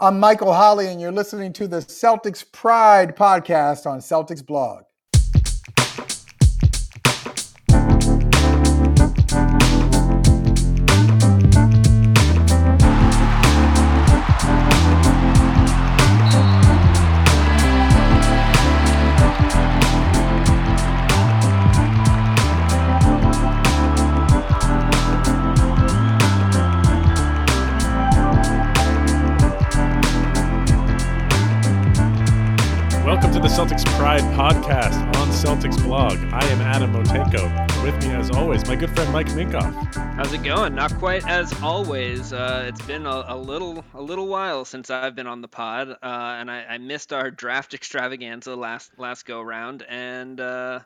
I'm Michael Holly, and you're listening to the Celtics Pride podcast on Celtics Blog. Podcast on Celtics blog. I am Adam Motenko. With me, as always, my good friend Mike Minkoff. How's it going? Not quite as always. Uh, it's been a, a, little a little while since I've been on the pod, uh, and I, I, missed our draft extravaganza last last go round. And uh,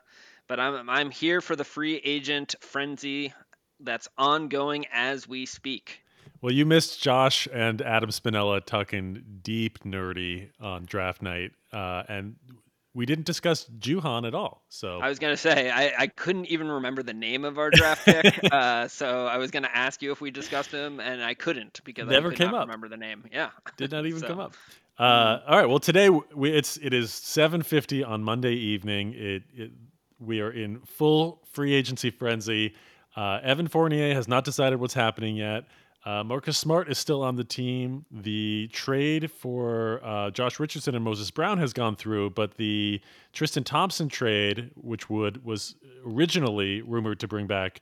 but I'm I'm here for the free agent frenzy that's ongoing as we speak. Well, you missed Josh and Adam Spinella talking deep nerdy on draft night, uh, and we didn't discuss Juhann at all. So I was gonna say I, I couldn't even remember the name of our draft pick. uh, so I was gonna ask you if we discussed him, and I couldn't because never I came up. Remember the name? Yeah, did not even so. come up. Uh, all right. Well, today we, it's it is 7:50 on Monday evening. It, it we are in full free agency frenzy. Uh, Evan Fournier has not decided what's happening yet. Uh, Marcus Smart is still on the team. The trade for uh, Josh Richardson and Moses Brown has gone through, but the Tristan Thompson trade, which would was originally rumored to bring back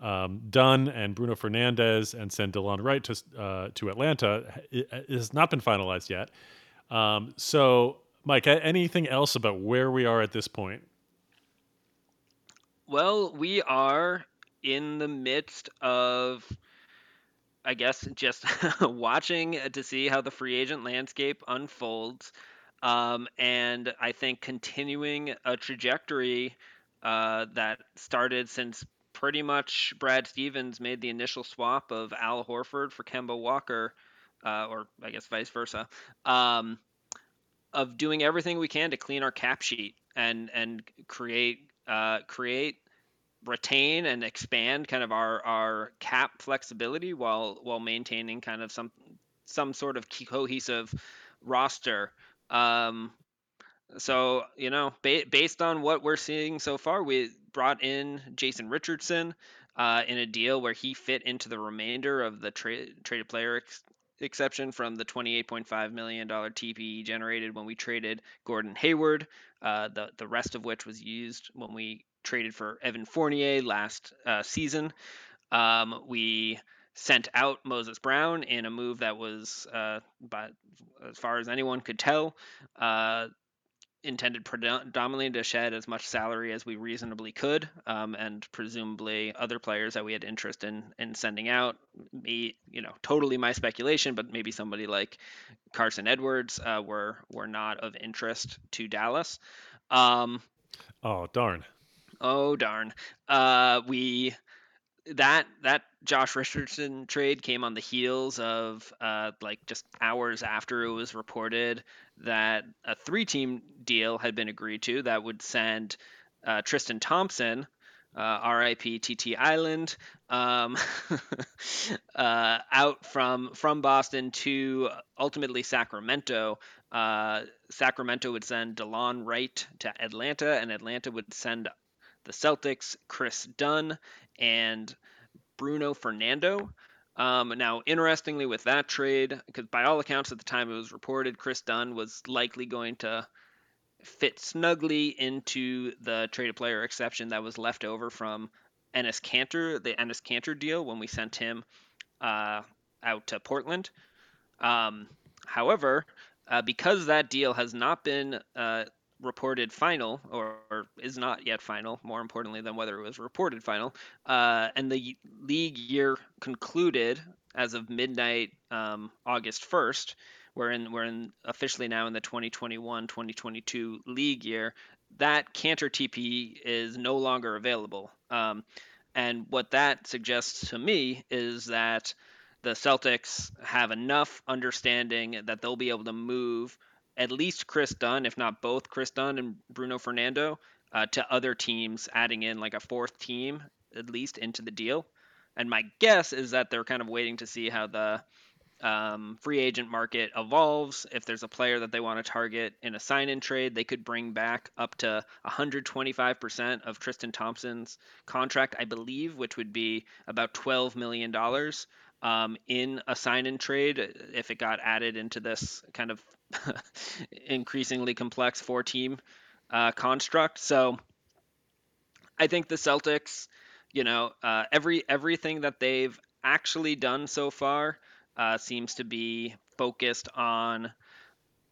um, Dunn and Bruno Fernando and send Delon Wright to uh, to Atlanta, it, it, has not been finalized yet. Um, so, Mike, anything else about where we are at this point? Well, we are in the midst of I guess just watching to see how the free agent landscape unfolds. Um, and I think continuing a trajectory uh, that started since pretty much Brad Stevens made the initial swap of Al Horford for Kemba Walker, uh, or I guess vice versa, um, of doing everything we can to clean our cap sheet and and create uh, create retain and expand kind of our our cap flexibility while while maintaining kind of some some sort of cohesive roster. Um, so you know, ba- based on what we're seeing so far, we brought in Jason Richardson uh, in a deal where he fit into the remainder of the tra- traded player ex- exception from the $28.5 million TPE generated when we traded Gordon Hayward, uh, the, the rest of which was used when we traded for Evan Fournier last uh, season. Um, we sent out Moses Brown in a move that was, uh, by, as far as anyone could tell, uh, intended predominantly to shed as much salary as we reasonably could, um, and presumably other players that we had interest in in sending out. Me, you know, totally my speculation, but maybe somebody like Carson Edwards uh, were were not of interest to Dallas. Um, oh darn! Oh darn. Uh, we that that Josh Richardson trade came on the heels of uh, like just hours after it was reported that a three-team deal had been agreed to that would send uh, Tristan Thompson, uh, RIP TT Island, um, uh, out from from Boston to ultimately Sacramento. Uh, Sacramento would send Delon Wright to Atlanta, and Atlanta would send the Celtics, Chris Dunn, and Bruno Fernando. Um, now, interestingly, with that trade, because by all accounts at the time it was reported, Chris Dunn was likely going to fit snugly into the trade traded player exception that was left over from Enes Kanter, the Enes Kanter deal when we sent him uh, out to Portland. Um, however, uh, because that deal has not been uh, reported final or, or, is not yet final more importantly than whether it was reported final uh, and the league year concluded as of midnight um, august 1st we're in we're in officially now in the 2021-2022 league year that Kanter TP is no longer available. Um, and what that suggests to me is that the Celtics have enough understanding that they'll be able to move at least Chris Dunn, if not both Chris Dunn and Bruno Fernando, uh, to other teams, adding in like a fourth team at least into the deal. And my guess is that they're kind of waiting to see how the um, free agent market evolves, if there's a player that they want to target in a sign in trade, they could bring back up to 125% of Tristan Thompson's contract, I believe, which would be about $12 million um, in a sign in trade if it got added into this kind of increasingly complex four team uh, construct. So I think the Celtics, you know, uh, every everything that they've actually done so far uh, seems to be focused on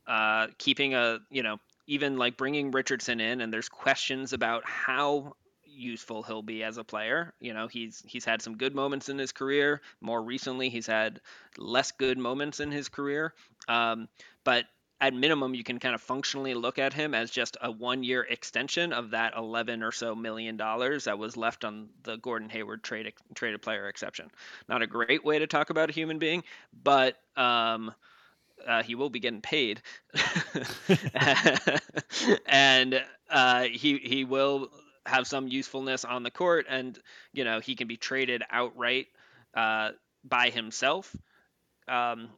uh, keeping a, you know, even like bringing Richardson in, and there's questions about how useful he'll be as a player. You know, he's he's had some good moments in his career. More recently, he's had less good moments in his career. Um, but at minimum, you can kind of functionally look at him as just a one-year extension of that 11 or so million dollars that was left on the Gordon Hayward trade traded player exception. Not a great way to talk about a human being, but um, uh, he will be getting paid, and uh, he he will have some usefulness on the court, and you know he can be traded outright uh, by himself. Um,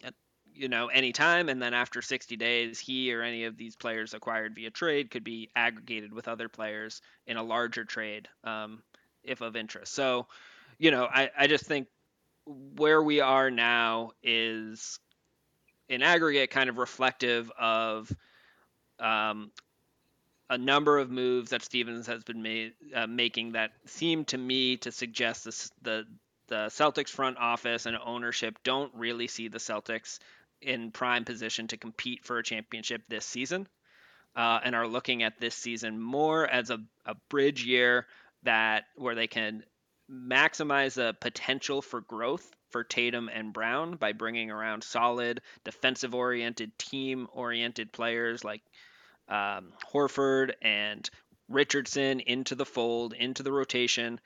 you know, anytime. And then after 60 days, he or any of these players acquired via trade could be aggregated with other players in a larger trade um, if of interest. So, you know, I, I just think where we are now is in aggregate kind of reflective of um, a number of moves that Stevens has been uh, making that seem to me to suggest this, the the Celtics front office and ownership don't really see the Celtics in prime position to compete for a championship this season uh, and are looking at this season more as a, a bridge year that where they can maximize the potential for growth for Tatum and Brown by bringing around solid defensive oriented team oriented players like um, Horford and Richardson into the fold into the rotation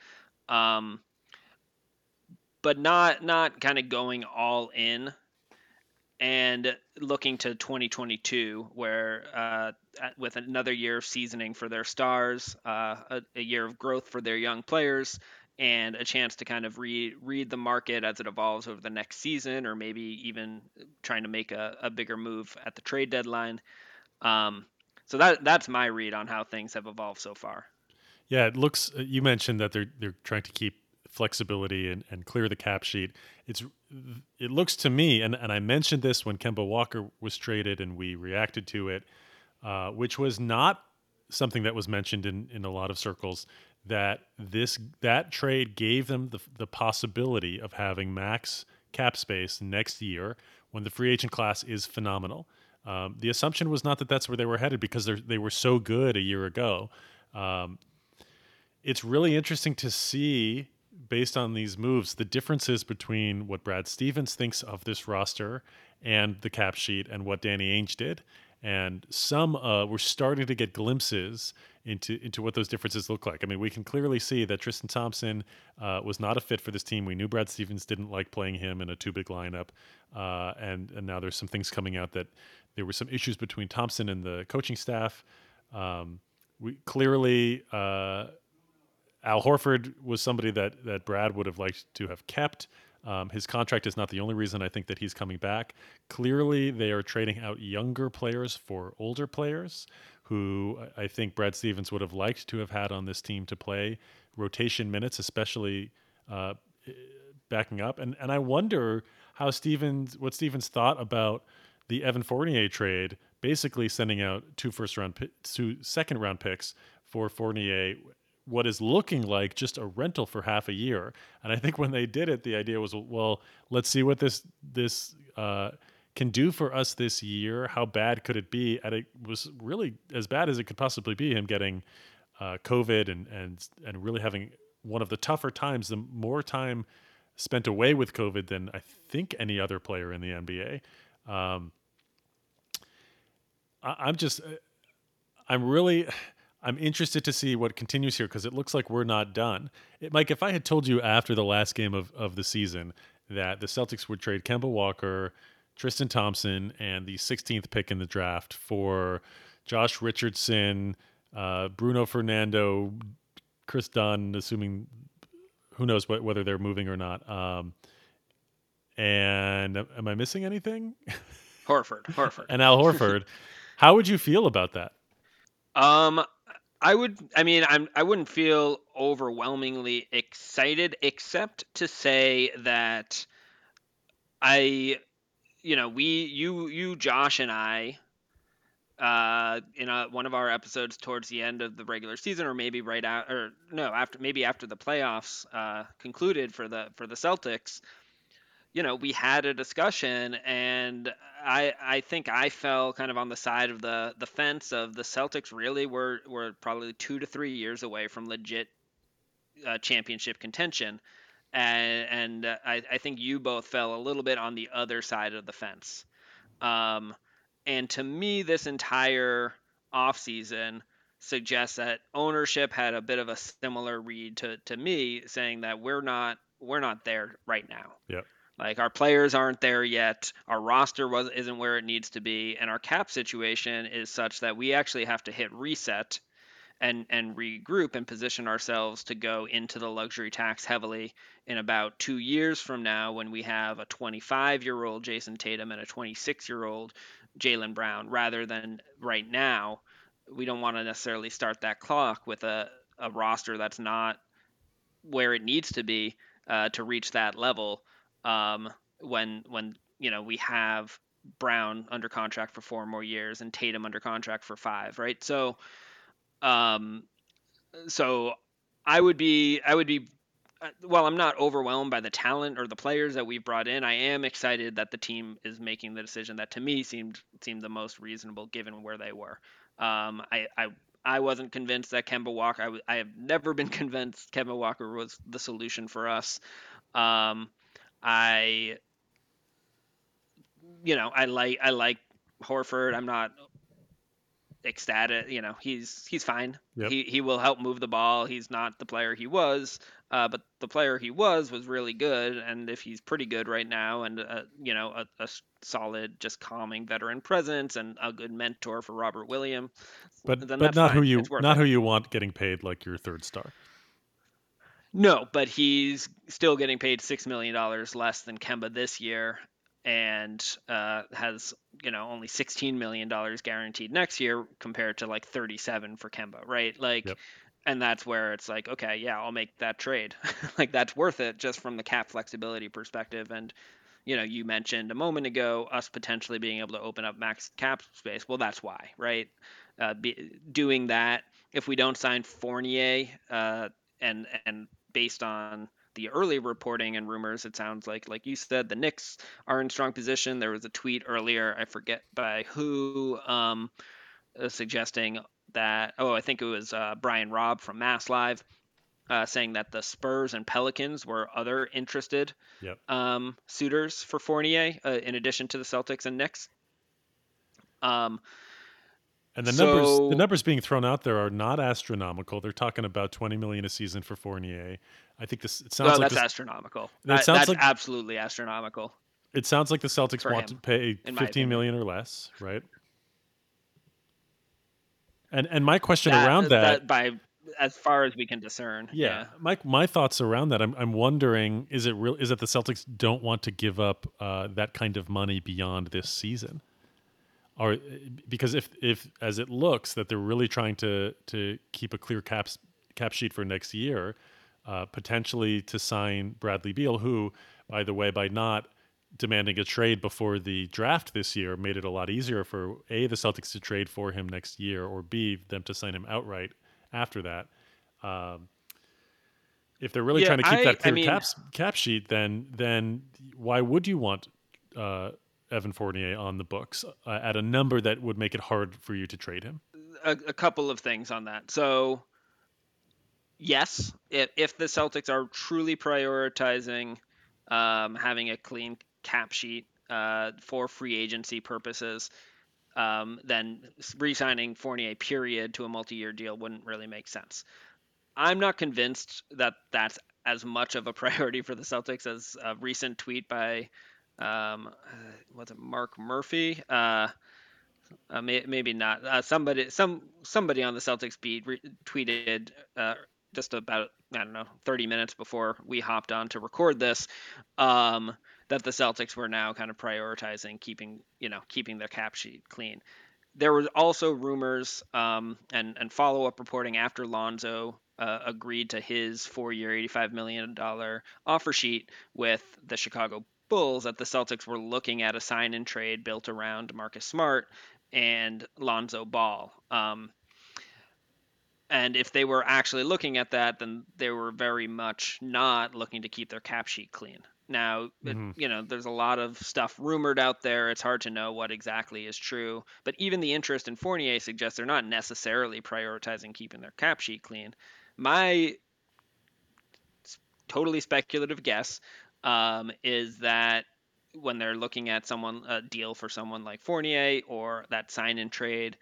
um, but not not kind of going all in and looking to 2022, where uh, with another year of seasoning for their stars, uh, a, a, year of growth for their young players, and a chance to kind of read read the market as it evolves over the next season, or maybe even trying to make a, a bigger move at the trade deadline. Um, so that that's my read on how things have evolved so far. Yeah, it looks. Uh, you mentioned that they're they're trying to keep flexibility and, and clear the cap sheet. It's it looks to me, and, and I mentioned this when Kemba Walker was traded, and we reacted to it, uh, which was not something that was mentioned in, in a lot of circles. That this that trade gave them the the possibility of having max cap space next year when the free agent class is phenomenal. Um, the assumption was not that that's where they were headed because they were so good a year ago. Um, it's really interesting to see based on these moves, the differences between what Brad Stevens thinks of this roster and the cap sheet and what Danny Ainge did. And some uh, we're starting to get glimpses into into what those differences look like. I mean, we can clearly see that Tristan Thompson uh, was not a fit for this team. We knew Brad Stevens didn't like playing him in a two big lineup, uh, and and now there's some things coming out that there were some issues between Thompson and the coaching staff. Um, we clearly uh, Al Horford was somebody that that Brad would have liked to have kept. Um, his contract is not the only reason I think that he's coming back. Clearly, they are trading out younger players for older players who I think Brad Stevens would have liked to have had on this team to play rotation minutes, especially uh, backing up. And and I wonder how Stevens, what Stevens thought about the Evan Fournier trade, basically sending out two first round, two second round picks for Fournier what is looking like just a rental for half a year. And I think when they did it, the idea was, well, let's see what this this uh, can do for us this year. How bad could it be? And it was really as bad as it could possibly be. Him getting uh, COVID and and and really having one of the tougher times, the more time spent away with COVID than I think any other player in the NBA. Um, I, I'm just, I'm really. I'm interested to see what continues here because it looks like we're not done. It, Mike, if I had told you after the last game of, of the season that the Celtics would trade Kemba Walker, Tristan Thompson, and the 16th pick in the draft for Josh Richardson, uh, Bruno Fernando, Chris Dunn, assuming who knows what, whether they're moving or not, um, and am I missing anything? Horford, Horford, and Al Horford. How would you feel about that? Um, I would. I mean, I'm. I wouldn't feel overwhelmingly excited, except to say that I, you know, we, you, you, Josh, and I, uh, in a, one of our episodes towards the end of the regular season, or maybe right out, or no, after maybe after the playoffs uh, concluded for the for the Celtics, you know, we had a discussion, and I I think I fell kind of on the side of the the fence of the Celtics. Really, were were probably two to three years away from legit uh, championship contention, and and uh, I I think you both fell a little bit on the other side of the fence. Um, and to me, this entire offseason suggests that ownership had a bit of a similar read to, to me, saying that we're not we're not there right now. Yep. Like our players aren't there yet. Our roster was isn't where it needs to be, and our cap situation is such that we actually have to hit reset and and regroup and position ourselves to go into the luxury tax heavily in about two years from now when we have a 25 year old Jayson Tatum and a 26 year old Jaylen Brown, rather than right now. We don't want to necessarily start that clock with a, a roster that's not where it needs to be uh, to reach that level um, when when you know we have Brown under contract for four more years and Tatum under contract for five, right? So, um, so I would be I would be uh, well, I'm not overwhelmed by the talent or the players that we've brought in. I am excited that the team is making the decision that to me seemed seemed the most reasonable given where they were. Um, I, I I wasn't convinced that Kemba Walker. I, w- I have never been convinced Kemba Walker was the solution for us. Um, I, you know, I like I like Horford. I'm not ecstatic. You know, he's he's fine. Yep. He he will help move the ball. He's not the player he was, uh, but the player he was was really good. And if he's pretty good right now, and uh, you know, a, a solid, just calming veteran presence and a good mentor for Robert Williams, But then but that's not who you not it. who you want getting paid like your third star. No, but he's still getting paid six million dollars less than Kemba this year, and uh, has you know only sixteen million dollars guaranteed next year compared to like thirty-seven for Kemba, right? Like, Yep. and that's where it's like, okay, yeah, I'll make that trade. like that's worth it just from the cap flexibility perspective. And you know, you mentioned a moment ago us potentially being able to open up max cap space. Well, that's why, right? Uh, be, doing that if we don't sign Fournier, uh, and and based on the early reporting and rumors, it sounds like, like you said, the Knicks are in strong position. There was a tweet earlier, I forget by who, um, uh, suggesting that. Oh, I think it was uh, Brian Robb from Mass Live. Uh, saying that the Spurs and Pelicans were other interested Yep. um, suitors for Fournier, uh, in addition to the Celtics and Knicks. Um, And the numbers the numbers being thrown out there are not astronomical. They're talking about 20 million a season for Fournier. I think this it sounds no, like that's this, astronomical. That That- sounds that's like- absolutely astronomical. it sounds like the Celtics want him, to pay in my 15 opinion. million or less, right? And and my question That- around that, by as far as we can discern. yeah, my my thoughts around that, I'm I'm wondering is it real is it the Celtics don't want to give up uh, that kind of money beyond this season? Or because if if as it looks that they're really trying to to keep a clear cap cap sheet for next year, uh, potentially to sign Bradley Beal, who, by the way, by not demanding a trade before the draft this year, made it a lot easier for a the Celtics to trade for him next year, or b them to sign him outright after that. Um, if they're really Yeah, trying to keep I- that I clear mean- cap cap sheet, then then why would you want uh, Evan Fournier on the books uh, at a number that would make it hard for you to trade him? a, a couple of things on that. So, yes, if, if the Celtics are truly prioritizing um, having a clean cap sheet uh, for free agency purposes, um, then re-signing Fournier period to a multi-year deal wouldn't really make sense. I'm not convinced that that's as much of a priority for the Celtics as a recent tweet by um, uh, was it Mark Murphy? Uh, uh, may, maybe not. Uh, somebody, some somebody on the Celtics beat re- tweeted uh, just about I don't know 30 minutes before we hopped on to record this um, that the Celtics were now kind of prioritizing keeping you know keeping their cap sheet clean. There was also rumors um, and and follow up reporting after Lonzo uh, agreed to his four year, $85 million offer sheet with the Chicago Bulls that the Celtics were looking at a sign and trade built around Marcus Smart and Lonzo Ball. Um, and if they were actually looking at that, then they were very much not looking to keep their cap sheet clean. Now, mm-hmm. it, you know, there's a lot of stuff rumored out there. It's hard to know what exactly is true. But even the interest in Fournier suggests they're not necessarily prioritizing keeping their cap sheet clean my totally speculative guess um, is that when they're looking at someone a deal for someone like Fournier or that sign and trade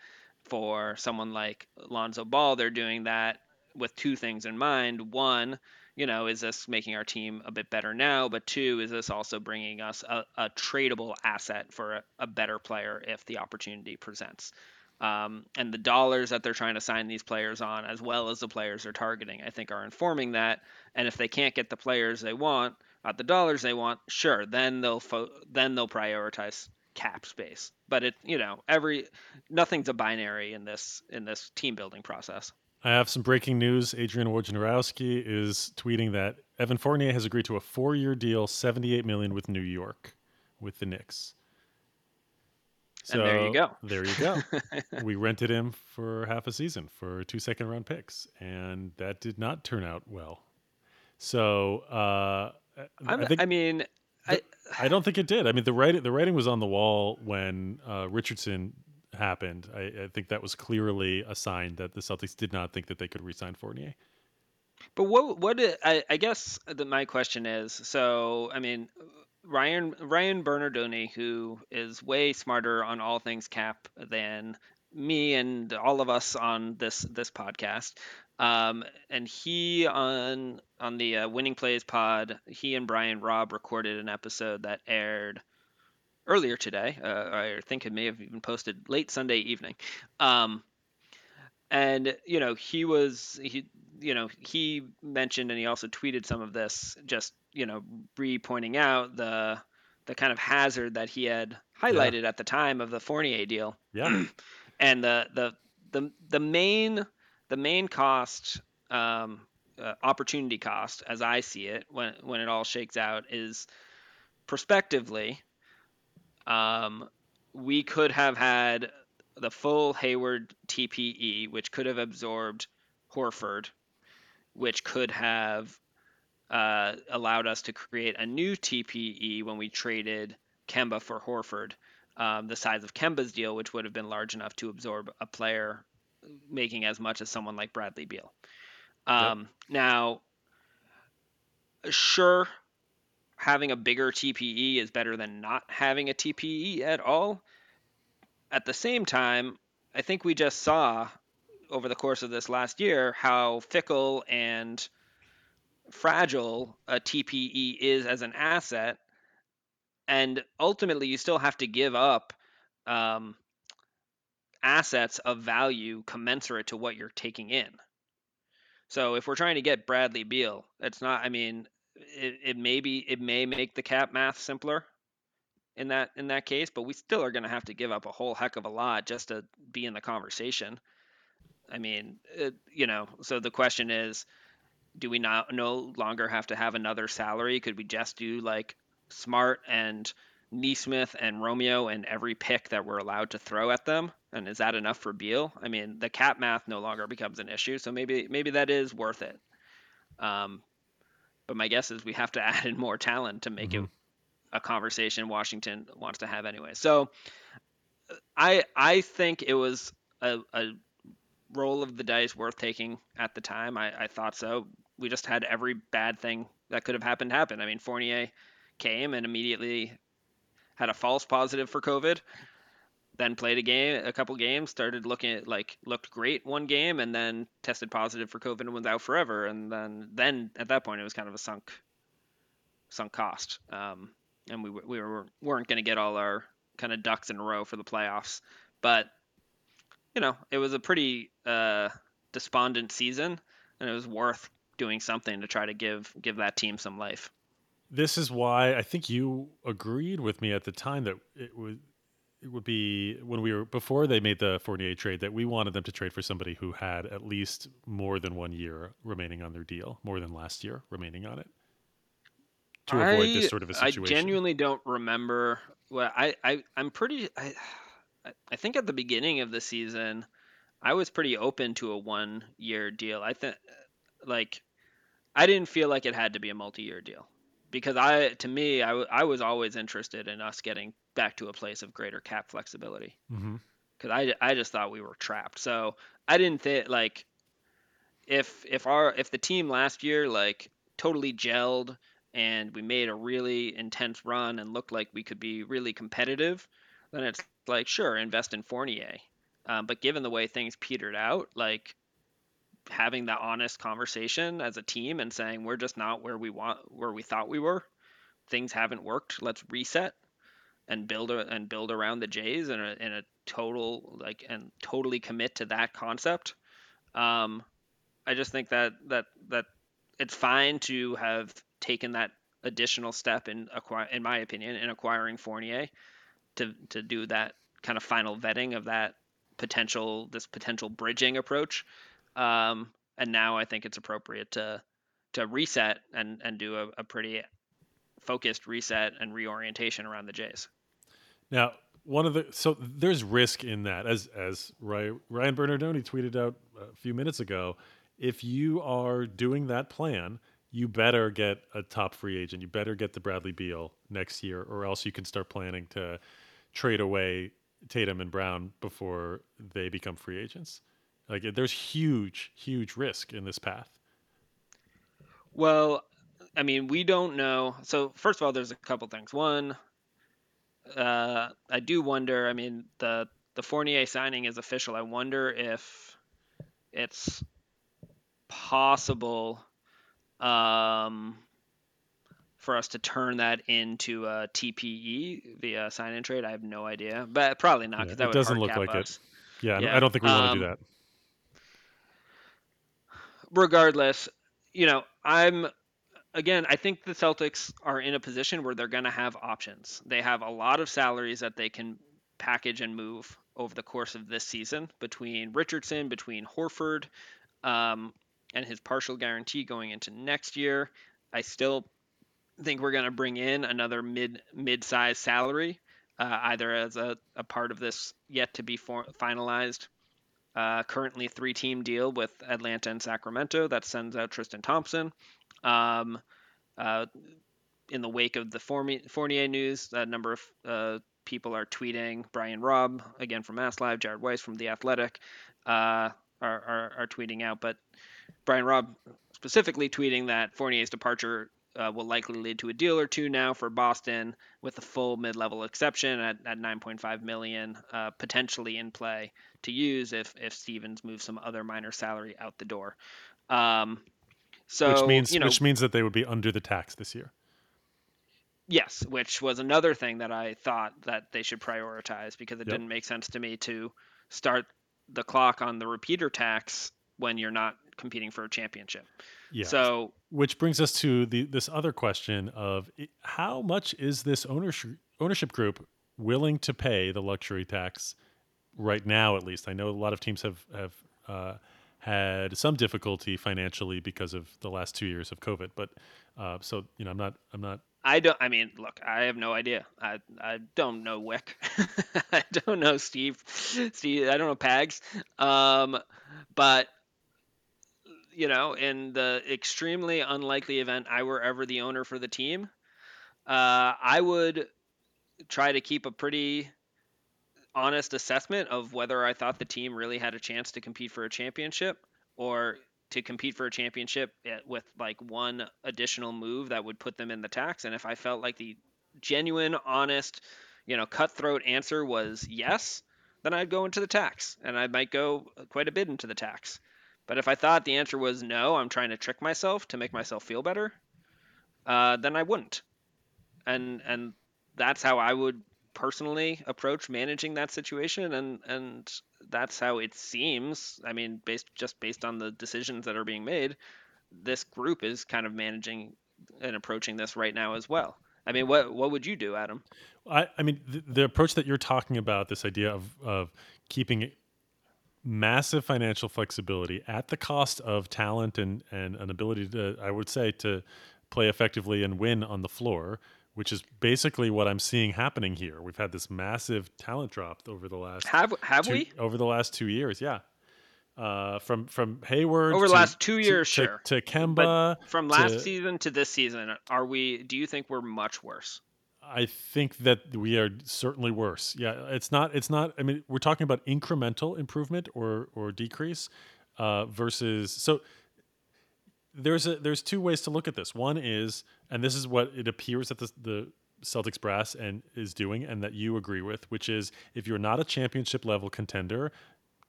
for someone like Lonzo Ball, they're doing that with two things in mind. One, you know, is this making our team a bit better now? But two, is this also bringing us a, a tradable asset for a, a better player if the opportunity presents? um, and the dollars that they're trying to sign these players on, as well as the players they're targeting, I think are informing that. And if they can't get the players they want at the dollars they want, sure, then they'll fo- then they'll prioritize cap space. But it, you know, every nothing's a binary in this in this team building process. I have some breaking news. Adrian Wojnarowski is tweeting that Evan Fournier has agreed to a four-year deal, 78 million with New York, with the Knicks. So and there you go. There you go. we rented him for half a season for two second round picks, and that did not turn out well. So uh, I, think, I mean, I, I don't think it did. I mean, the writing the writing was on the wall when uh, Richardson happened. I, I, think that was clearly a sign that the Celtics did not think that they could resign Fournier. But what what I, I guess that my question is so I mean Ryan Ryan Bernardoni, who is way smarter on all things cap than me and all of us on this this podcast. Um, and he on on the uh, Winning Plays pod, he and Brian Robb recorded an episode that aired earlier today. Uh, I think it may have even posted late Sunday evening. Um, and you know he was he you know he mentioned and he also tweeted some of this just you know re pointing out the the kind of hazard that he had highlighted yeah. at the time of the Fournier deal. Yeah. and the the the the main the main cost um, uh, opportunity cost as I see it when when it all shakes out is prospectively um, we could have had the full Hayward TPE which could have absorbed Horford which could have uh, allowed us to create a new TPE when we traded Kemba for Horford, um, the size of Kemba's deal, which would have been large enough to absorb a player making as much as someone like Bradley Beal. Um, yep. Now, sure, having a bigger TPE is better than not having a TPE at all. At the same time, I think we just saw over the course of this last year how fickle and fragile a TPE is as an asset, and ultimately you still have to give up um, assets of value commensurate to what you're taking in. So if we're trying to get Bradley Beal, it's not. I mean, it, it may be it may make the cap math simpler in that in that case, but we still are going to have to give up a whole heck of a lot just to be in the conversation. I mean, it, you know, so the question is, do we not no longer have to have another salary? Could we just do like Smart and Nesmith and Romeo and every pick that we're allowed to throw at them? And is that enough for Beal? I mean, the cap math no longer becomes an issue, so maybe maybe that is worth it. Um, but my guess is we have to add in more talent to make mm-hmm. it a conversation Washington wants to have anyway. So I I think it was a, a roll of the dice worth taking at the time. I, I thought so we just had every bad thing that could have happened happen. I mean, Fournier came and immediately had a false positive for COVID, then played a game, a couple games, started looking at like looked great one game, and then tested positive for COVID and was out forever. And then then at that point, it was kind of a sunk sunk cost. Um, and we we were weren't going to get all our kind of ducks in a row for the playoffs, but you know, it was a pretty uh, despondent season, and it was worth doing something to try to give give that team some life. this is why I think you agreed with me at the time that it would it would be when we were before they made the Fournier trade that we wanted them to trade for somebody who had at least more than one year remaining on their deal, more than last year remaining on it, to avoid this sort of a situation. I genuinely don't remember. Well, I I I'm pretty. I I- I think at the beginning of the season, I was pretty open to a one year deal. I think like I didn't feel like it had to be a multi year deal because I to me I, w- I was always interested in us getting back to a place of greater cap flexibility because I, I just thought we were trapped. So I didn't think like if if our if the team last year like totally gelled and we made a really intense run and looked like we could be really competitive, then it's like sure invest in Fournier. Um, but given the way things petered out, like having that honest conversation as a team and saying we're just not where we want where we thought we were, things haven't worked. Let's reset and build a, and build around the Jays in a in a total like and totally commit to that concept. Um, I just think that that that it's fine to have taken that additional step in acquire, in my opinion, in acquiring Fournier to to do that kind of final vetting of that potential this potential bridging approach. Um, and now I think it's appropriate to to reset and and do a, a pretty focused reset and reorientation around the Jays. Now, one of the so there's risk in that, as as Ryan Bernardoni tweeted out a few minutes ago. If you are doing that plan, you better get a top free agent. You better get the Bradley Beal next year, or else you can start planning to trade away Tatum and Brown before they become free agents. Like there's huge, huge risk in this path. Well, I mean, we don't know. So first of all, there's a couple things. One, uh, I do wonder. I mean, the the Fournier signing is official. I wonder if it's possible um, for us to turn that into a TPE via sign and trade. I have no idea, but probably not Yeah, because it that would doesn't look like it. Yeah, Yeah, I don't think we want to do um, that. regardless, you know, I'm again, I think the Celtics are in a position where they're going to have options. They have a lot of salaries that they can package and move over the course of this season between Richardson, between Horford, um, and his partial guarantee going into next year. I still think we're going to bring in another mid mid-sized salary, uh, either as a, a part of this yet to be for, finalized uh, currently three team deal with Atlanta and Sacramento that sends out Tristan Thompson. Um, uh, in the wake of the Fournier, news, a number of uh, people are tweeting. Brian Robb, again from Mass Live, Jared Weiss from The Athletic, uh, are, are, are tweeting out. But Brian Robb specifically tweeting that Fournier's departure uh, will likely lead to a deal or two now for Boston with a full mid-level exception at, at 9.5 million uh, potentially in play to use if if Stevens moves some other minor salary out the door. Um, so which means you know, which means that they would be under the tax this year. yes, which was another thing that I thought that they should prioritize because it Yep. didn't make sense to me to start the clock on the repeater tax when you're not competing for a championship. Yeah. So Which brings us to the this other question of how much is this ownership ownership group willing to pay the luxury tax right now? At least I know a lot of teams have have uh, had some difficulty financially because of the last two years of COVID. But uh, so you know, I'm not I'm not I don't. I mean, look, I have no idea. I I don't know Wyc. I don't know Steve. Steve. I don't know Pags. Um, but you know, in the extremely unlikely event I were ever the owner for the team, uh, I would try to keep a pretty honest assessment of whether I thought the team really had a chance to compete for a championship or to compete for a championship with like one additional move that would put them in the tax. And if I felt like the genuine, honest, you know, cutthroat answer was yes, then I'd go into the tax and I might go quite a bit into the tax. But if I thought the answer was no, I'm trying to trick myself to make myself feel better, uh, then I wouldn't. And and that's how I would personally approach managing that situation and and that's how it seems i mean based just based on the decisions that are being made this group is kind of managing and approaching this right now as well. I mean, what what would you do, Adam? I, I mean, the, the approach that you're talking about, this idea of of keeping massive financial flexibility at the cost of talent and and an ability to, I would say, to play effectively and win on the floor, which is basically what I'm seeing happening here. We've had this massive talent drop over the last have have two, we over the last two years, yeah. Uh, from from Hayward over the to, last two years, to, sure. to But Kemba. from last to- season to this season, are we? Do you think we're much worse? I think that we are certainly worse. Yeah, it's not. It's not. I mean, we're talking about incremental improvement or or decrease uh, versus. So there's a there's two ways to look at this. One is, and this is what it appears that the the Celtics brass and is doing, and that you agree with, which is if you're not a championship level contender,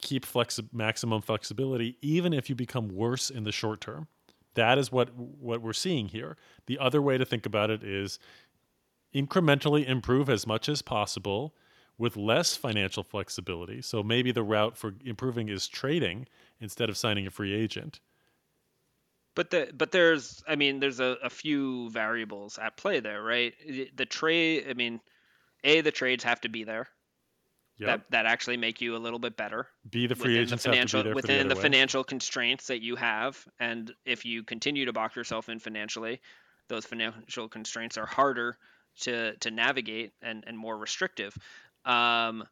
keep flexi- maximum flexibility, even if you become worse in the short term. That is what what we're seeing here. The other way to think about it is incrementally improve as much as possible with less financial flexibility. So maybe the route for improving is trading instead of signing a free agent. But the but there's I mean there's a, a few variables at play there, right? The, the trade I mean, a the trades have to be there Yep. that that actually make you a little bit better Be the free within the have to financial be there within the, the financial constraints that you have, and if you continue to box yourself in financially, those financial constraints are harder to to navigate and and more restrictive. Um,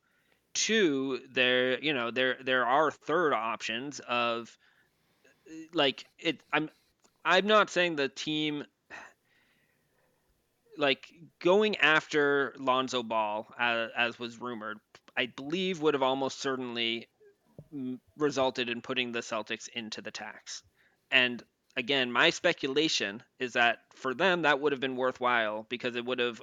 two, there you know there there are third options of like it. I'm I'm not saying the team like going after Lonzo Ball as, as was rumored. I believe would have almost certainly resulted in putting the Celtics into the tax. And again, my speculation is that for them that would have been worthwhile because it would have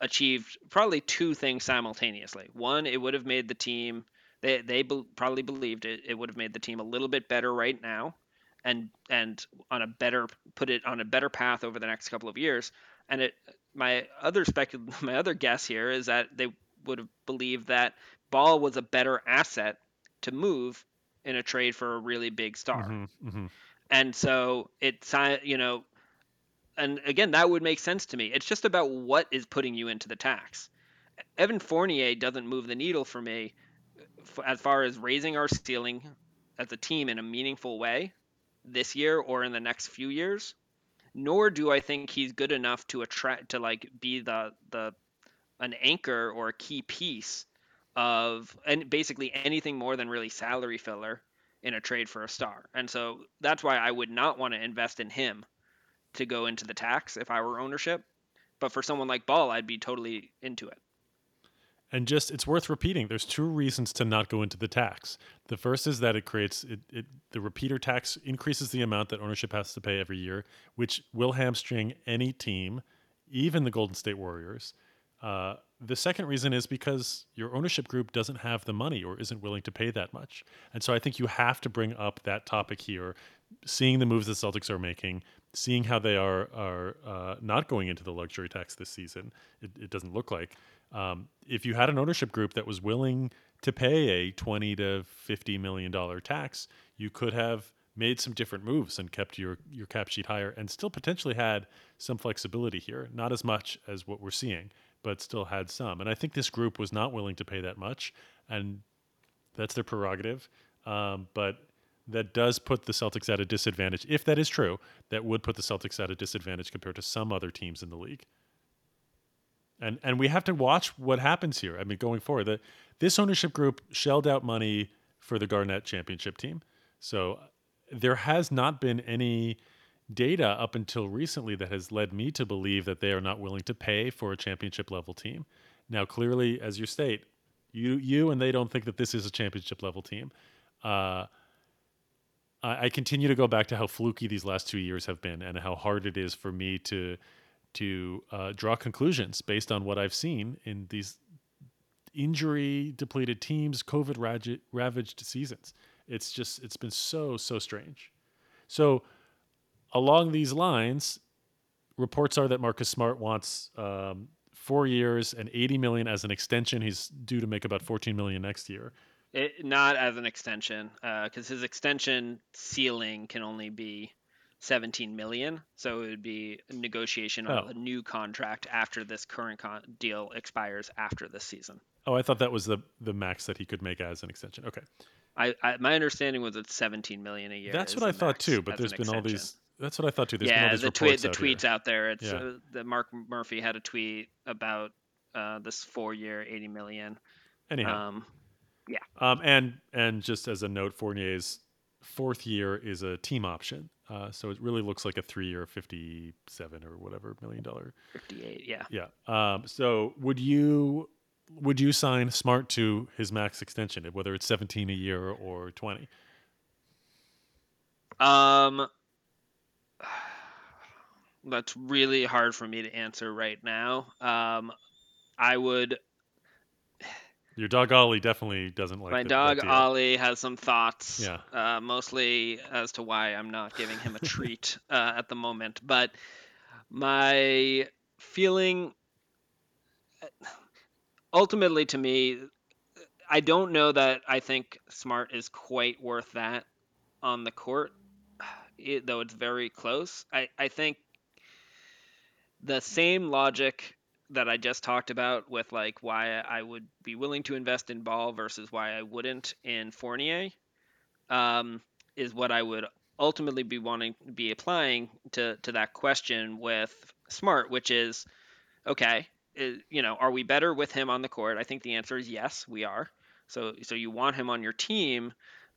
achieved probably two things simultaneously. One, it would have made the team they they be, probably believed it it would have made the team a little bit better right now and and on a better put it on a better path over the next couple of years. And it my other specul my other guess here is that they would have believed that Ball was a better asset to move in a trade for a really big star. Mhm, mhm. And so it's you know, and again that would make sense to me. It's just about what is putting you into the tax. Evan Fournier doesn't move the needle for me as far as raising our ceiling as a team in a meaningful way this year or in the next few years. Nor do I think he's good enough to attract to like be the the an anchor or a key piece of and basically anything more than really salary filler in a trade for a star. And so that's why I would not want to invest in him to go into the tax if I were ownership. But for someone like Ball, I'd be totally into it. And just it's worth repeating. There's two reasons to not go into the tax. The first is that it creates it, it the repeater tax increases the amount that ownership has to pay every year, which will hamstring any team, even the Golden State Warriors. Uh, the second reason is because your ownership group doesn't have the money or isn't willing to pay that much. And so I think you have to bring up that topic here, seeing the moves the Celtics are making, seeing how they are are uh, not going into the luxury tax this season. It, it doesn't look like. Um, if you had an ownership group that was willing to pay a twenty to fifty million dollar tax, you could have made some different moves and kept your your cap sheet higher, and still potentially had some flexibility here. Not as much as what we're seeing, but still had some. And I think this group was not willing to pay that much, and that's their prerogative. Um, but that does put the Celtics at a disadvantage. If that is true, that would put the Celtics at a disadvantage compared to some other teams in the league. And and we have to watch what happens here. I mean, going forward, the, this ownership group shelled out money for the Garnett championship team. So there has not been any data up until recently that has led me to believe that they are not willing to pay for a championship level team. Now, clearly, as you state, you you and they don't think that this is a championship level team. Uh, I, I continue to go back to how fluky these last two years have been, and how hard it is for me to to uh, draw conclusions based on what I've seen in these injury depleted teams, COVID ravaged seasons. It's just it's been so so strange. So along these lines, reports are that Marcus Smart wants um, four years and 80 million as an extension. He's due to make about 14 million next year. It, not as an extension, because his extension ceiling can only be 17 million. So it would be a negotiation Oh. of a new contract after this current con- deal expires after this season. Oh, I thought that was the the max that he could make as an extension. Okay, I, I my understanding was it's 17 million a year. that's what I thought too. But there's been all these. That's what I thought too. There's yeah, the tweet, the out tweets here. out there. It's Yeah. uh, that Mark Murphy had a tweet about uh, this four-year, 80 million. Anyhow, Um, Um, and and just as a note, Fournier's fourth year is a team option, uh, so it really looks like a three-year, fifty-seven or whatever million dollar. 58. Yeah. Yeah. Um, so would you would you sign Smart to his max extension, whether it's seventeen a year or twenty? Um, that's really hard for me to answer right now. Um, I would. Your dog Ollie definitely doesn't like my the- dog that. Ollie has some thoughts. Yeah. Uh, mostly as to why I'm not giving him a treat uh, at the moment, but my feeling ultimately to me I don't know that I think Smart is quite worth that on the court, it, though it's very close. I, I think the same logic that I just talked about with like why I would be willing to invest in Ball versus why I wouldn't in Fournier um, is what I would ultimately be wanting be applying to to that question with Smart, which is okay. i- you know, are we better with him on the court? I think the answer is yes, we are. So so you want him on your team,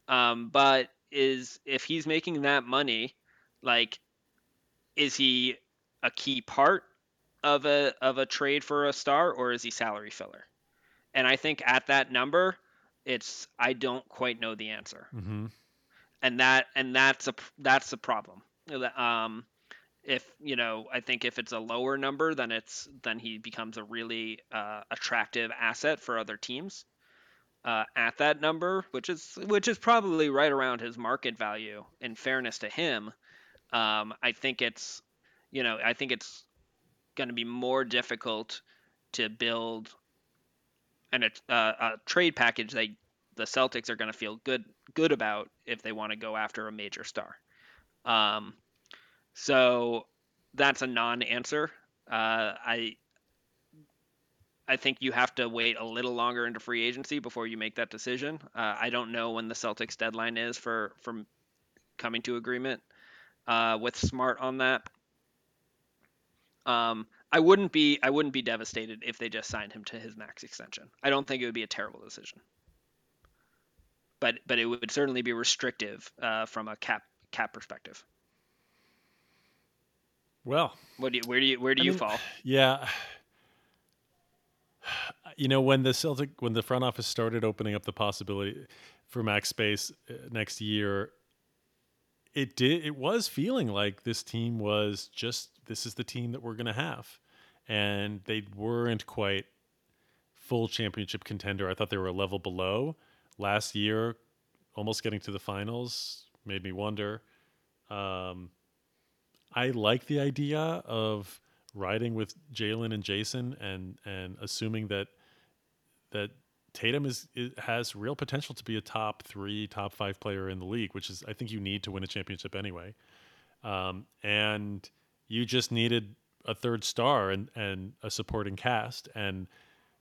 um, but is if he's making that money, like, is he a key part of a of a trade for a star, or is he salary filler? And I think at that number, it's I don't quite know the answer hmm and that and that's a that's a problem. Um, if you know, I think if it's a lower number, then it's then he becomes a really uh, attractive asset for other teams. Uh, at that number, which is which is probably right around his market value. In fairness to him, um, I think it's you know I think it's going to be more difficult to build an, a, a trade package that the Celtics are going to feel good good about if they want to go after a major star. Um, so that's a non-answer. Uh, I I think you have to wait a little longer into free agency before you make that decision. Uh, I don't know when the Celtics deadline is for for coming to agreement uh, with Smart on that. Um, I wouldn't be I wouldn't be devastated if they just signed him to his max extension. I don't think it would be a terrible decision but but it would certainly be restrictive uh, from a cap cap perspective. Well, What do you, where do you where do I you mean, fall? Yeah. You know, when the Celtic, when the front office started opening up the possibility for max space uh, next year, it did. It was feeling like this team was just this is the team that we're going to have, and they weren't quite full championship contender. I thought they were a level below last year, almost getting to the finals. Made me wonder. Um, I like the idea of riding with Jaylen and Jayson and and assuming that that Tatum is, has real potential to be a top three, top five player in the league, which is I think you need to win a championship anyway. Um, and you just needed a third star and and a supporting cast. And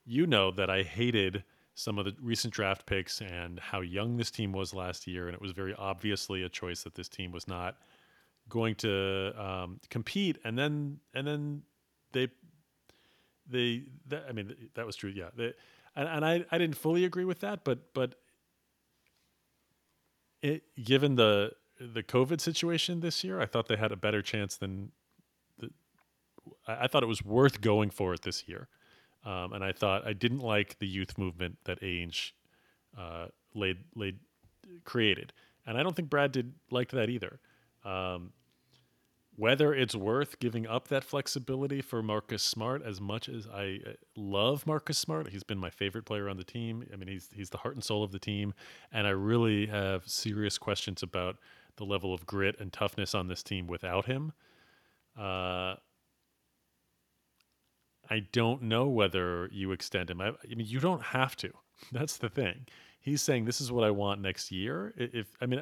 you know that I hated some of the recent draft picks and how young this team was last year, and it was very obviously a choice that this team was not going to um, compete, and then and then they they that, I mean that was true, yeah. They, and, and I I didn't fully agree with that, but but it given the the COVID situation this year, I thought they had a better chance than the. I, I thought it was worth going for it this year, um, and I thought I didn't like the youth movement that Ainge uh, laid laid created, and I don't think Brad did like that either. Um, whether it's worth giving up that flexibility for Marcus Smart as much as I uh, love Marcus Smart, he's been my favorite player on the team. I mean, he's he's the heart and soul of the team, and I really have serious questions about the level of grit and toughness on this team without him. Uh, I don't know whether you extend him. I, I mean, you don't have to. That's the thing. He's saying this is what I want next year. If I mean,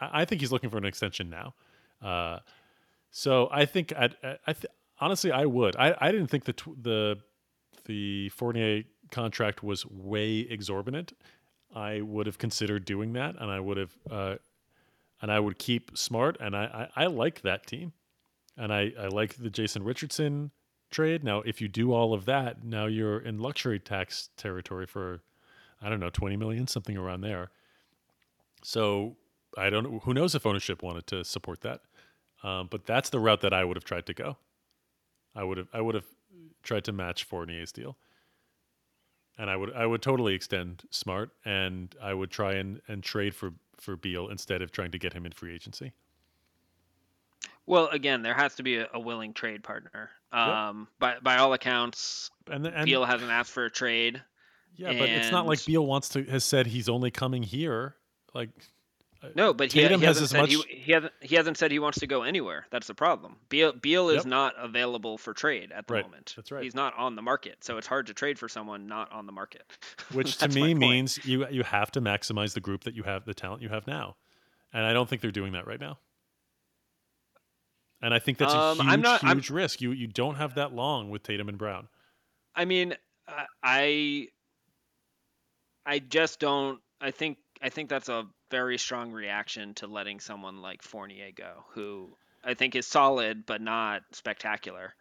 I, I think he's looking for an extension now. Uh, so I think I, I th- honestly I would. I, I didn't think the tw- the the Fournier contract was way exorbitant. I would have considered doing that, and I would have, uh, and I would keep Smart, and I, I, I like that team, and I, I like the Jason Richardson trade. Now, if you do all of that, now you're in luxury tax territory for, I don't know, twenty million, something around there. So I don't. Who knows if ownership wanted to support that? Um, but that's the route that I would have tried to go. I would have I would have tried to match Fournier's deal, and I would I would totally extend Smart, and I would try and, and trade for for Beal instead of trying to get him in free agency. Well, again, there has to be a, a willing trade partner. Um, by by all accounts, And, and Beal hasn't asked for a trade. yeah, but it's not like Beal wants to has said he's only coming here. Like No, but he, he has hasn't as said much- he, he hasn't he hasn't said he wants to go anywhere. That's the problem. Beal Beal is Yep. not available for trade at the Right, moment. that's right. He's not on the market, so it's hard to trade for someone not on the market. which to me means you you have to maximize the group that you have, the talent you have now, and I don't think they're doing that right now. And I think that's a Um, huge, I'm not- I'm- huge risk. You you don't have that long with Tatum and Brown. I mean, I I just don't. I think I think that's a very strong reaction to letting someone like Fournier go, who I think is solid but not spectacular.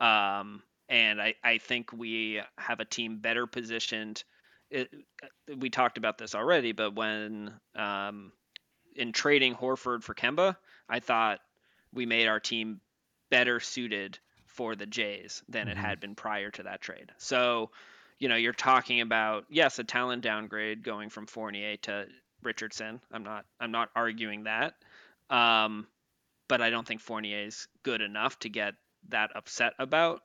Um, and I, I think we have a team better positioned. It, we talked about this already, but when um, in trading Horford for Kemba, I thought we made our team better suited for the Jays than it Mhm. had been prior to that trade. So, you know, you're talking about yes, a talent downgrade going from Fournier to Richardson. I'm not I'm not arguing that. Um, but I don't think Fournier is good enough to get that upset about.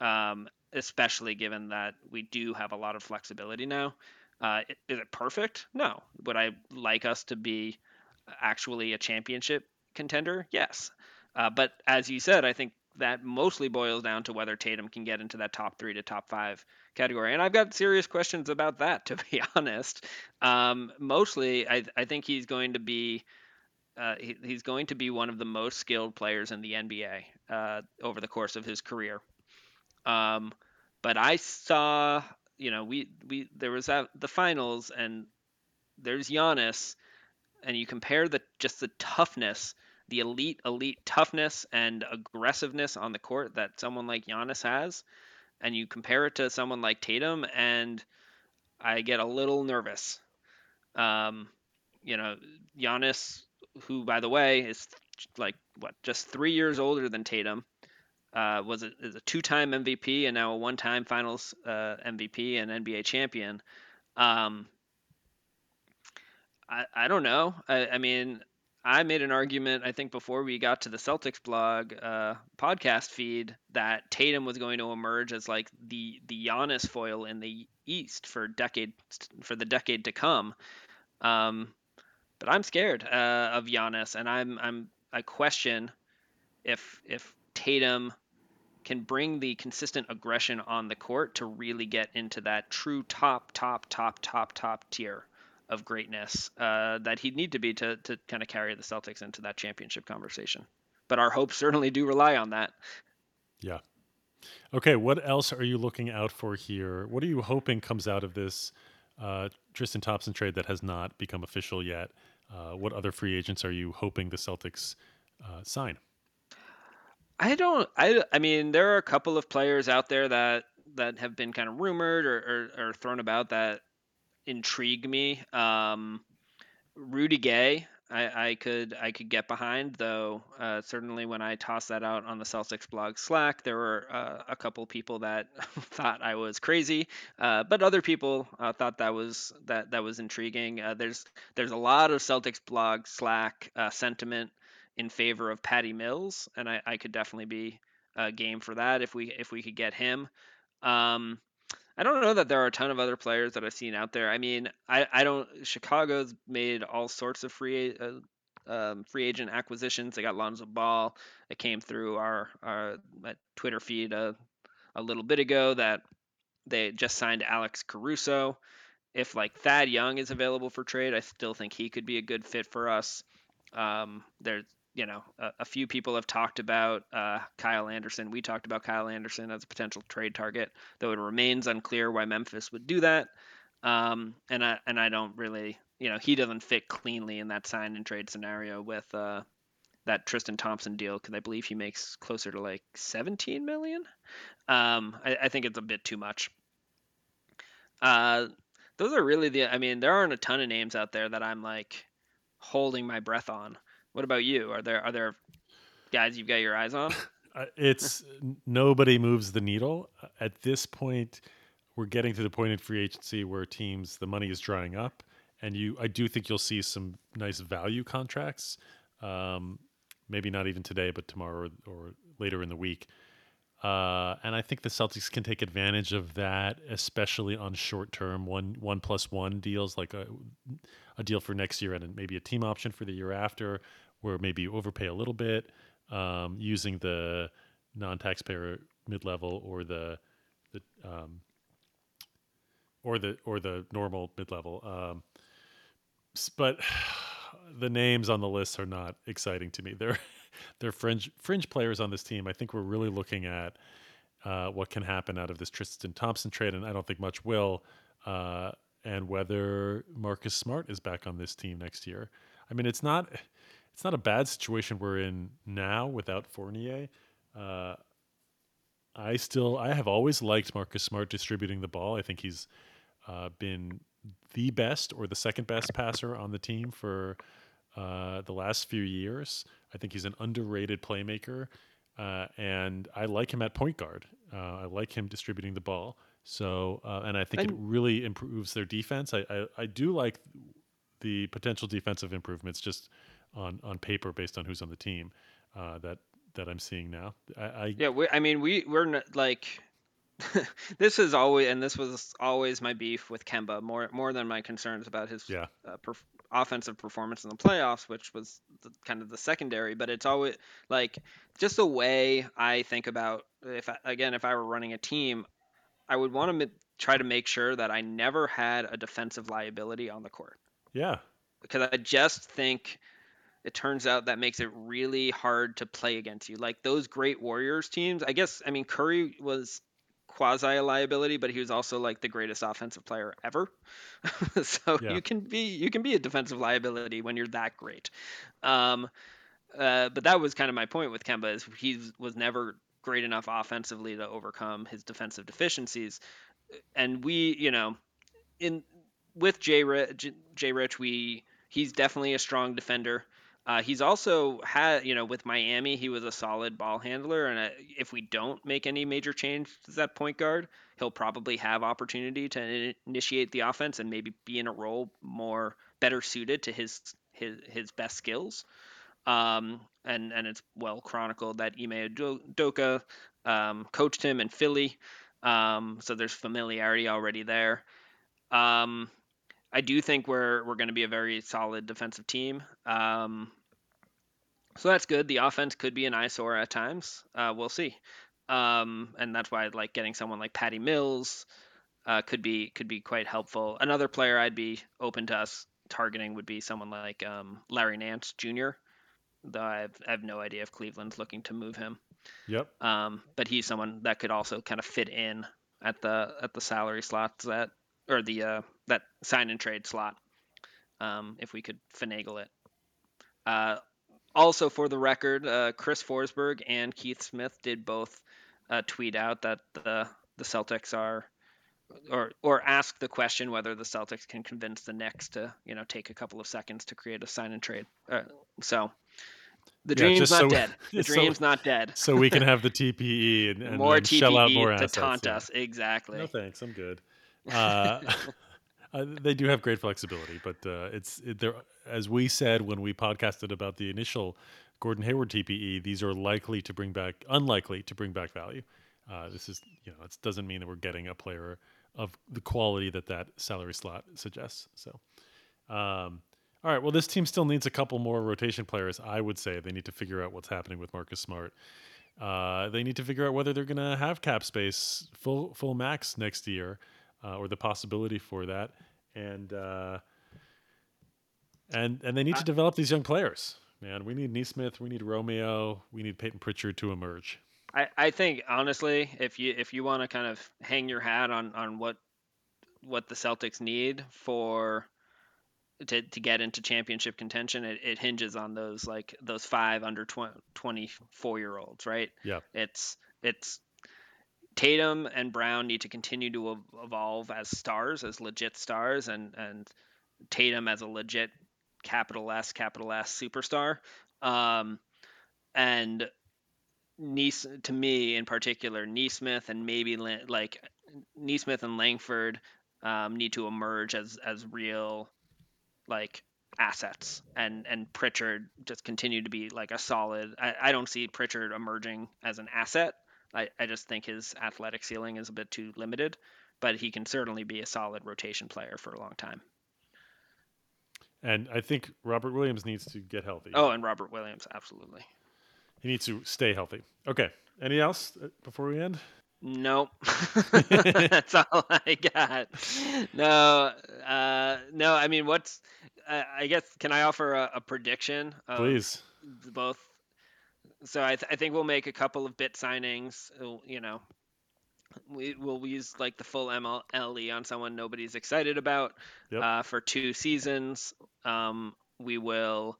Um, especially given that we do have a lot of flexibility now. Uh, is it perfect? No. Would I like us to be actually a championship contender? Yes. Uh, but as you said, I think that mostly boils down to whether Tatum can get into that top three to top five category. And I've got serious questions about that, to be honest. Um, mostly, I, I think he's going to be. Uh, he, he's going to be one of the most skilled players in the NBA uh, over the course of his career. Um, but I saw, you know, we we there was the finals, and there's Giannis, and you compare the just the toughness, the elite elite toughness and aggressiveness on the court that someone like Giannis has, and you compare it to someone like Tatum, and I get a little nervous. Um, you know, Giannis, who by the way is like what just three years older than Tatum, uh, was a, is a two-time MVP and now a one-time Finals uh, MVP and NBA champion. Um, I, I don't know. I, I mean, I made an argument I think before we got to the Celtics blog uh, podcast feed that Tatum was going to emerge as like the the Giannis foil in the East for decade for the decade to come. Um, but I'm scared uh, of Giannis, and I'm I'm I question if if Tatum can bring the consistent aggression on the court to really get into that true top top top top top tier of greatness uh, that he'd need to be to to kind of carry the Celtics into that championship conversation. But our hopes certainly do rely on that. Yeah. Okay. What else are you looking out for here? What are you hoping comes out of this uh, Tristan Thompson trade that has not become official yet? Uh, what other free agents are you hoping the Celtics uh, sign? I don't. I. I mean, there are a couple of players out there that that have been kind of rumored or, or, or thrown about that intrigue me. Um, Rudy Gay, I, I could I could get behind, though. Uh, certainly, when I tossed that out on the Celtics blog Slack, there were uh, a couple people that thought I was crazy, uh, but other people uh, thought that was that that was intriguing. Uh, there's there's a lot of Celtics blog Slack uh, sentiment in favor of Patty Mills, and I, I could definitely be game for that if we if we could get him. Um, I don't know that there are a ton of other players that I've seen out there. I mean, I, I don't. Chicago's made all sorts of free uh, um, free agent acquisitions. They got Lonzo Ball. It came through our our uh, Twitter feed a, a little bit ago that they just signed Alex Caruso. If like Thad Young is available for trade, I still think he could be a good fit for us. Um, there's you know, a, a, few people have talked about uh, Kyle Anderson. We talked about Kyle Anderson as a potential trade target, though it remains unclear why Memphis would do that. Um, and I and I don't really, you know, he doesn't fit cleanly in that sign and trade scenario with uh, that Tristan Thompson deal because I believe he makes closer to like 17 million. Um, I, I, think it's a bit too much. Uh, those are really the. I mean, there aren't a ton of names out there that I'm like holding my breath on. What about you? Are there are there guys you've got your eyes on? Uh, it's nobody moves the needle at this point. We're getting to the point in free agency where teams the money is drying up, and you I do think you'll see some nice value contracts. Um, maybe not even today, but tomorrow or, or later in the week. Uh, and I think the Celtics can take advantage of that, especially on short term one one plus one deals, like a a deal for next year and maybe a team option for the year after, where maybe you overpay a little bit um, using the non taxpayer mid level or the the um, or the or the normal mid level. Um, but the names on the list are not exciting to me. They're they're fringe fringe players on this team. I think we're really looking at uh, what can happen out of this Tristan Thompson trade, and I don't think much will. Uh, and whether Marcus Smart is back on this team next year. I mean, it's not it's not a bad situation we're in now without Fournier. Uh, I still I have always liked Marcus Smart distributing the ball. I think he's uh, been the best or the second best passer on the team for uh, the last few years. I think he's an underrated playmaker, uh, and I like him at point guard. Uh, I like him distributing the ball. So, uh, and I think and, it really improves their defense. I, I, I do like the potential defensive improvements just on on paper based on who's on the team uh, that that I'm seeing now. I, I yeah, we, I mean we we're not, like this is always and this was always my beef with Kemba more more than my concerns about his yeah. uh, perf- offensive performance in the playoffs, which was the, kind of the secondary. But it's always like just the way I think about if I, again if I were running a team, I would want to try to make sure that I never had a defensive liability on the court. Yeah, because I just think it turns out that makes it really hard to play against you. Like those great Warriors teams, I guess. I mean, Curry was quasi a liability, but he was also like the greatest offensive player ever. so yeah. you can be you can be a defensive liability when you're that great. Um, uh, but that was kind of my point with Kemba is he was never great enough offensively to overcome his defensive deficiencies. And we, you know, in with Jay Rich, Jay Rich, we he's definitely a strong defender. Uh, he's also had, you know, with Miami, he was a solid ball handler, and uh, if we don't make any major change to that point guard, he'll probably have opportunity to initiate the offense and maybe be in a role more better suited to his his his best skills. Um, and and it's well chronicled that Ime Udoka um, coached him in Philly, um, so there's familiarity already there. Um, I do think we're we're going to be a very solid defensive team. Um, so that's good. The offense could be an eyesore at times. Uh, we'll see. Um, and that's why I like getting someone like Patty Mills uh, could be could be quite helpful. Another player I'd be open to us targeting would be someone like um, Larry Nance Jr. Though I have, I have, no idea if Cleveland's looking to move him. Yep. Um, but he's someone that could also kind of fit in at the at the salary slots that or the uh, that sign and trade slot um, if we could finagle it. Uh, also, for the record, uh, Chris Forsberg and Keith Smith did both uh, tweet out that the the Celtics are, or or ask the question whether the Celtics can convince the Knicks to you know take a couple of seconds to create a sign and trade. Uh, so the yeah, dream's not so, dead. The dream's so, not dead. so we can have the TPE and, and more and TPE shell out more to assets, taunt yeah. us. Exactly. No thanks. I'm good. Uh, uh, they do have great flexibility, but uh, it's it, they're as we said when we podcasted about the initial Gordon Hayward TPE. These are likely to bring back, unlikely to bring back value. Uh, this is you know it doesn't mean that we're getting a player of the quality that that salary slot suggests. So. Um, all right. Well, this team still needs a couple more rotation players. I would say they need to figure out what's happening with Marcus Smart. Uh, they need to figure out whether they're going to have cap space full full max next year uh, or the possibility for that, and uh, and and they need to develop these young players man. We need Nesmith. We need Romeo. We need Payton Pritchard to emerge. I, I think honestly, if you if you want to kind of hang your hat on on what what the Celtics need for to, to get into championship contention, it, it hinges on those like those five under 20, 24 year olds, right? Yeah. It's it's Tatum and Brown need to continue to evolve as stars, as legit stars, and and Tatum as a legit capital S, capital S superstar. Um, and Nees to me in particular, Nesmith and maybe like Nesmith and Langford um, need to emerge as as real like assets, and and Pritchard just continue to be like a solid. I, I don't see Pritchard emerging as an asset. I, I just think his athletic ceiling is a bit too limited, but he can certainly be a solid rotation player for a long time. And I think Robert Williams needs to get healthy. Oh, and Robert Williams, absolutely. He needs to stay healthy. Okay. Any else uh, before we end? Nope. That's all I got. No, uh, no. I mean, what's? Uh, I guess can I offer a, a prediction? Please. Both. So I, th- I think we'll make a couple of bit signings. Uh, you know, we will use like the full MLE on someone nobody's excited about yep. uh, for two seasons. Um, we will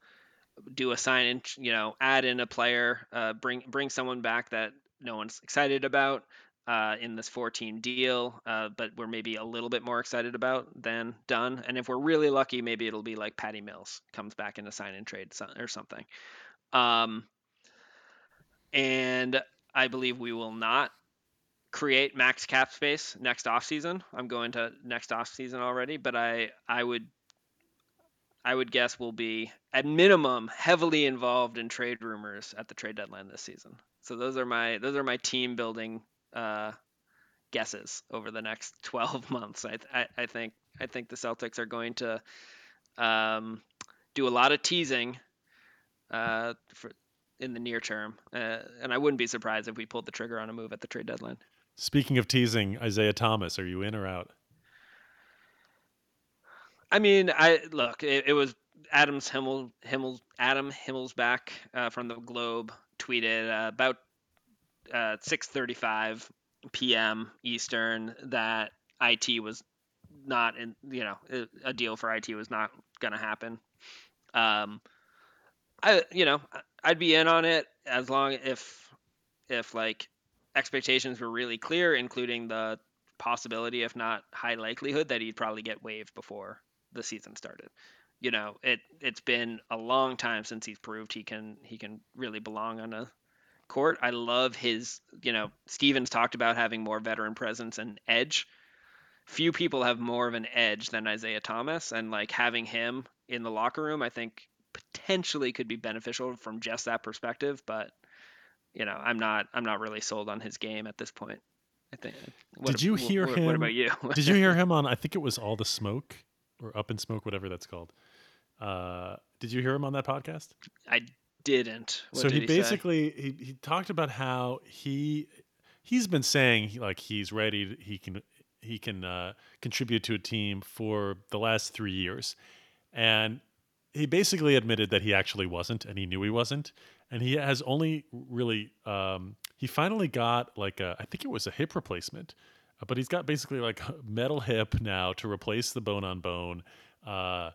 do a sign in, you know, add in a player, uh, bring bring someone back that no one's excited about uh, in this 14 deal, uh, but we're maybe a little bit more excited about than done. And if we're really lucky, maybe it'll be like Patty Mills comes back in a sign and trade or something. Um, and I believe we will not create max cap space next off season. I'm going to next off season already, but I I would I would guess will be at minimum heavily involved in trade rumors at the trade deadline this season. So those are my those are my team building uh, guesses over the next 12 months. I, I, I think I think the Celtics are going to um, do a lot of teasing uh, for in the near term, uh, and I wouldn't be surprised if we pulled the trigger on a move at the trade deadline. Speaking of teasing, Isaiah Thomas, are you in or out? I mean, I look. It, it was Adams Himmel, Himmel Adam Himmelsbach uh, from the Globe tweeted uh, about uh, 6:35 p.m. Eastern that IT was not in. You know, a deal for IT was not going to happen. Um, I you know I'd be in on it as long if if like expectations were really clear, including the possibility, if not high likelihood, that he'd probably get waived before the season started. You know, it it's been a long time since he's proved he can he can really belong on a court. I love his, you know, Stevens talked about having more veteran presence and edge. Few people have more of an edge than Isaiah Thomas, and like having him in the locker room, I think potentially could be beneficial from just that perspective. But you know, I'm not I'm not really sold on his game at this point. I think. What, did you hear what, him? What about you? did you hear him on? I think it was All the Smoke or Up in Smoke, whatever that's called. Uh, did you hear him on that podcast? I didn't. What so did he, he basically he, he talked about how he he's been saying he, like he's ready. He can he can uh, contribute to a team for the last three years, and he basically admitted that he actually wasn't, and he knew he wasn't, and he has only really um, he finally got like a I think it was a hip replacement, uh, but he's got basically like a metal hip now to replace the bone on bone. Uh,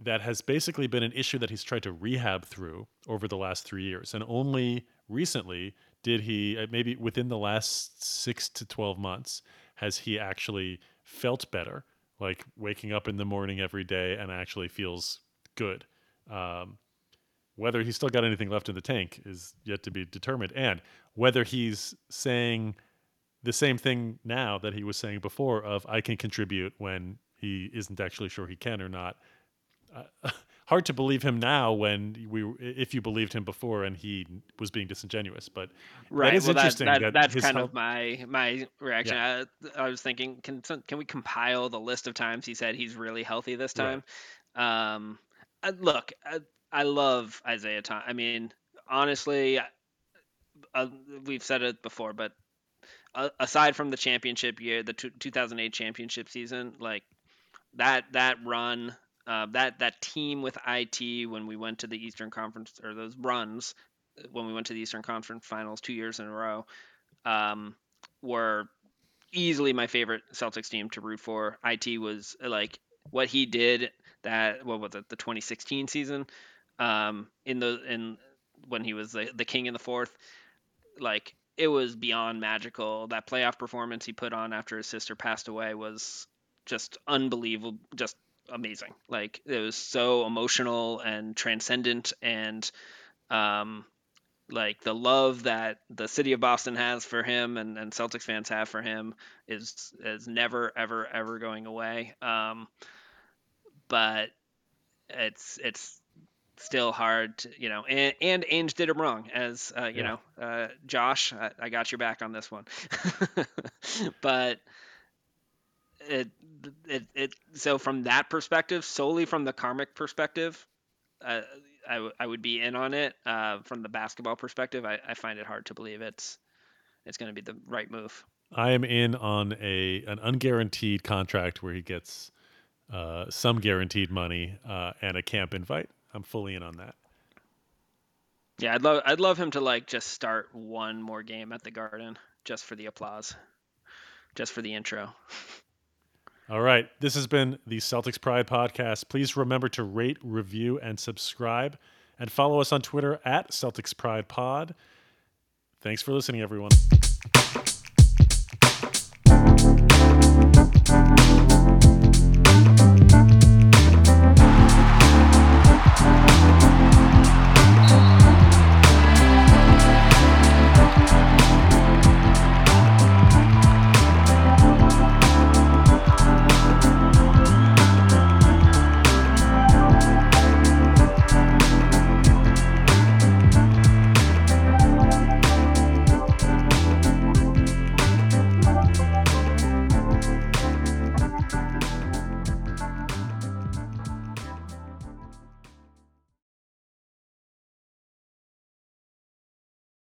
that has basically been an issue that he's tried to rehab through over the last three years. And only recently did he, uh, maybe within the last six to 12 months, has he actually felt better, like waking up in the morning every day and actually feels good. Um, whether he's still got anything left in the tank is yet to be determined. And whether he's saying the same thing now that he was saying before of I can contribute when he isn't actually sure he can or not uh, hard to believe him now when we if you believed him before and he was being disingenuous but right that is well, interesting that, that that's kind of my my reaction yeah. I, I, was thinking can can we compile the list of times he said he's really healthy this time right. um look I, I, love isaiah Thomas. i mean honestly uh, we've said it before but uh, aside from the championship year the t- 2008 championship season like that that run uh, that that team with it when we went to the Eastern Conference or those runs uh, when we went to the Eastern Conference Finals two years in a row um, were easily my favorite Celtics team to root for. It was like what he did that what was it the 2016 season um, in the in when he was the, the king in the fourth like it was beyond magical that playoff performance he put on after his sister passed away was just unbelievable just amazing like it was so emotional and transcendent and um like the love that the city of Boston has for him and, and Celtics fans have for him is is never ever ever going away. Um, but it's it's still hard to you know and and Ainge did him wrong as uh, you Yeah. know uh, Josh I, I got your back on this one. But it, it it so from that perspective solely from the karmic perspective uh, I, w- I would be in on it. Uh, from the basketball perspective I, I find it hard to believe it's it's going to be the right move. I am in on a an unguaranteed contract where he gets uh, some guaranteed money uh, and a camp invite. I'm fully in on that. yeah I'd love I'd love him to like just start one more game at the Garden just for the applause just for the intro All right. This has been the Celtics Pride podcast. Please remember to rate, review, and subscribe, and follow us on Twitter at Celtics Pride Pod. Thanks for listening, everyone.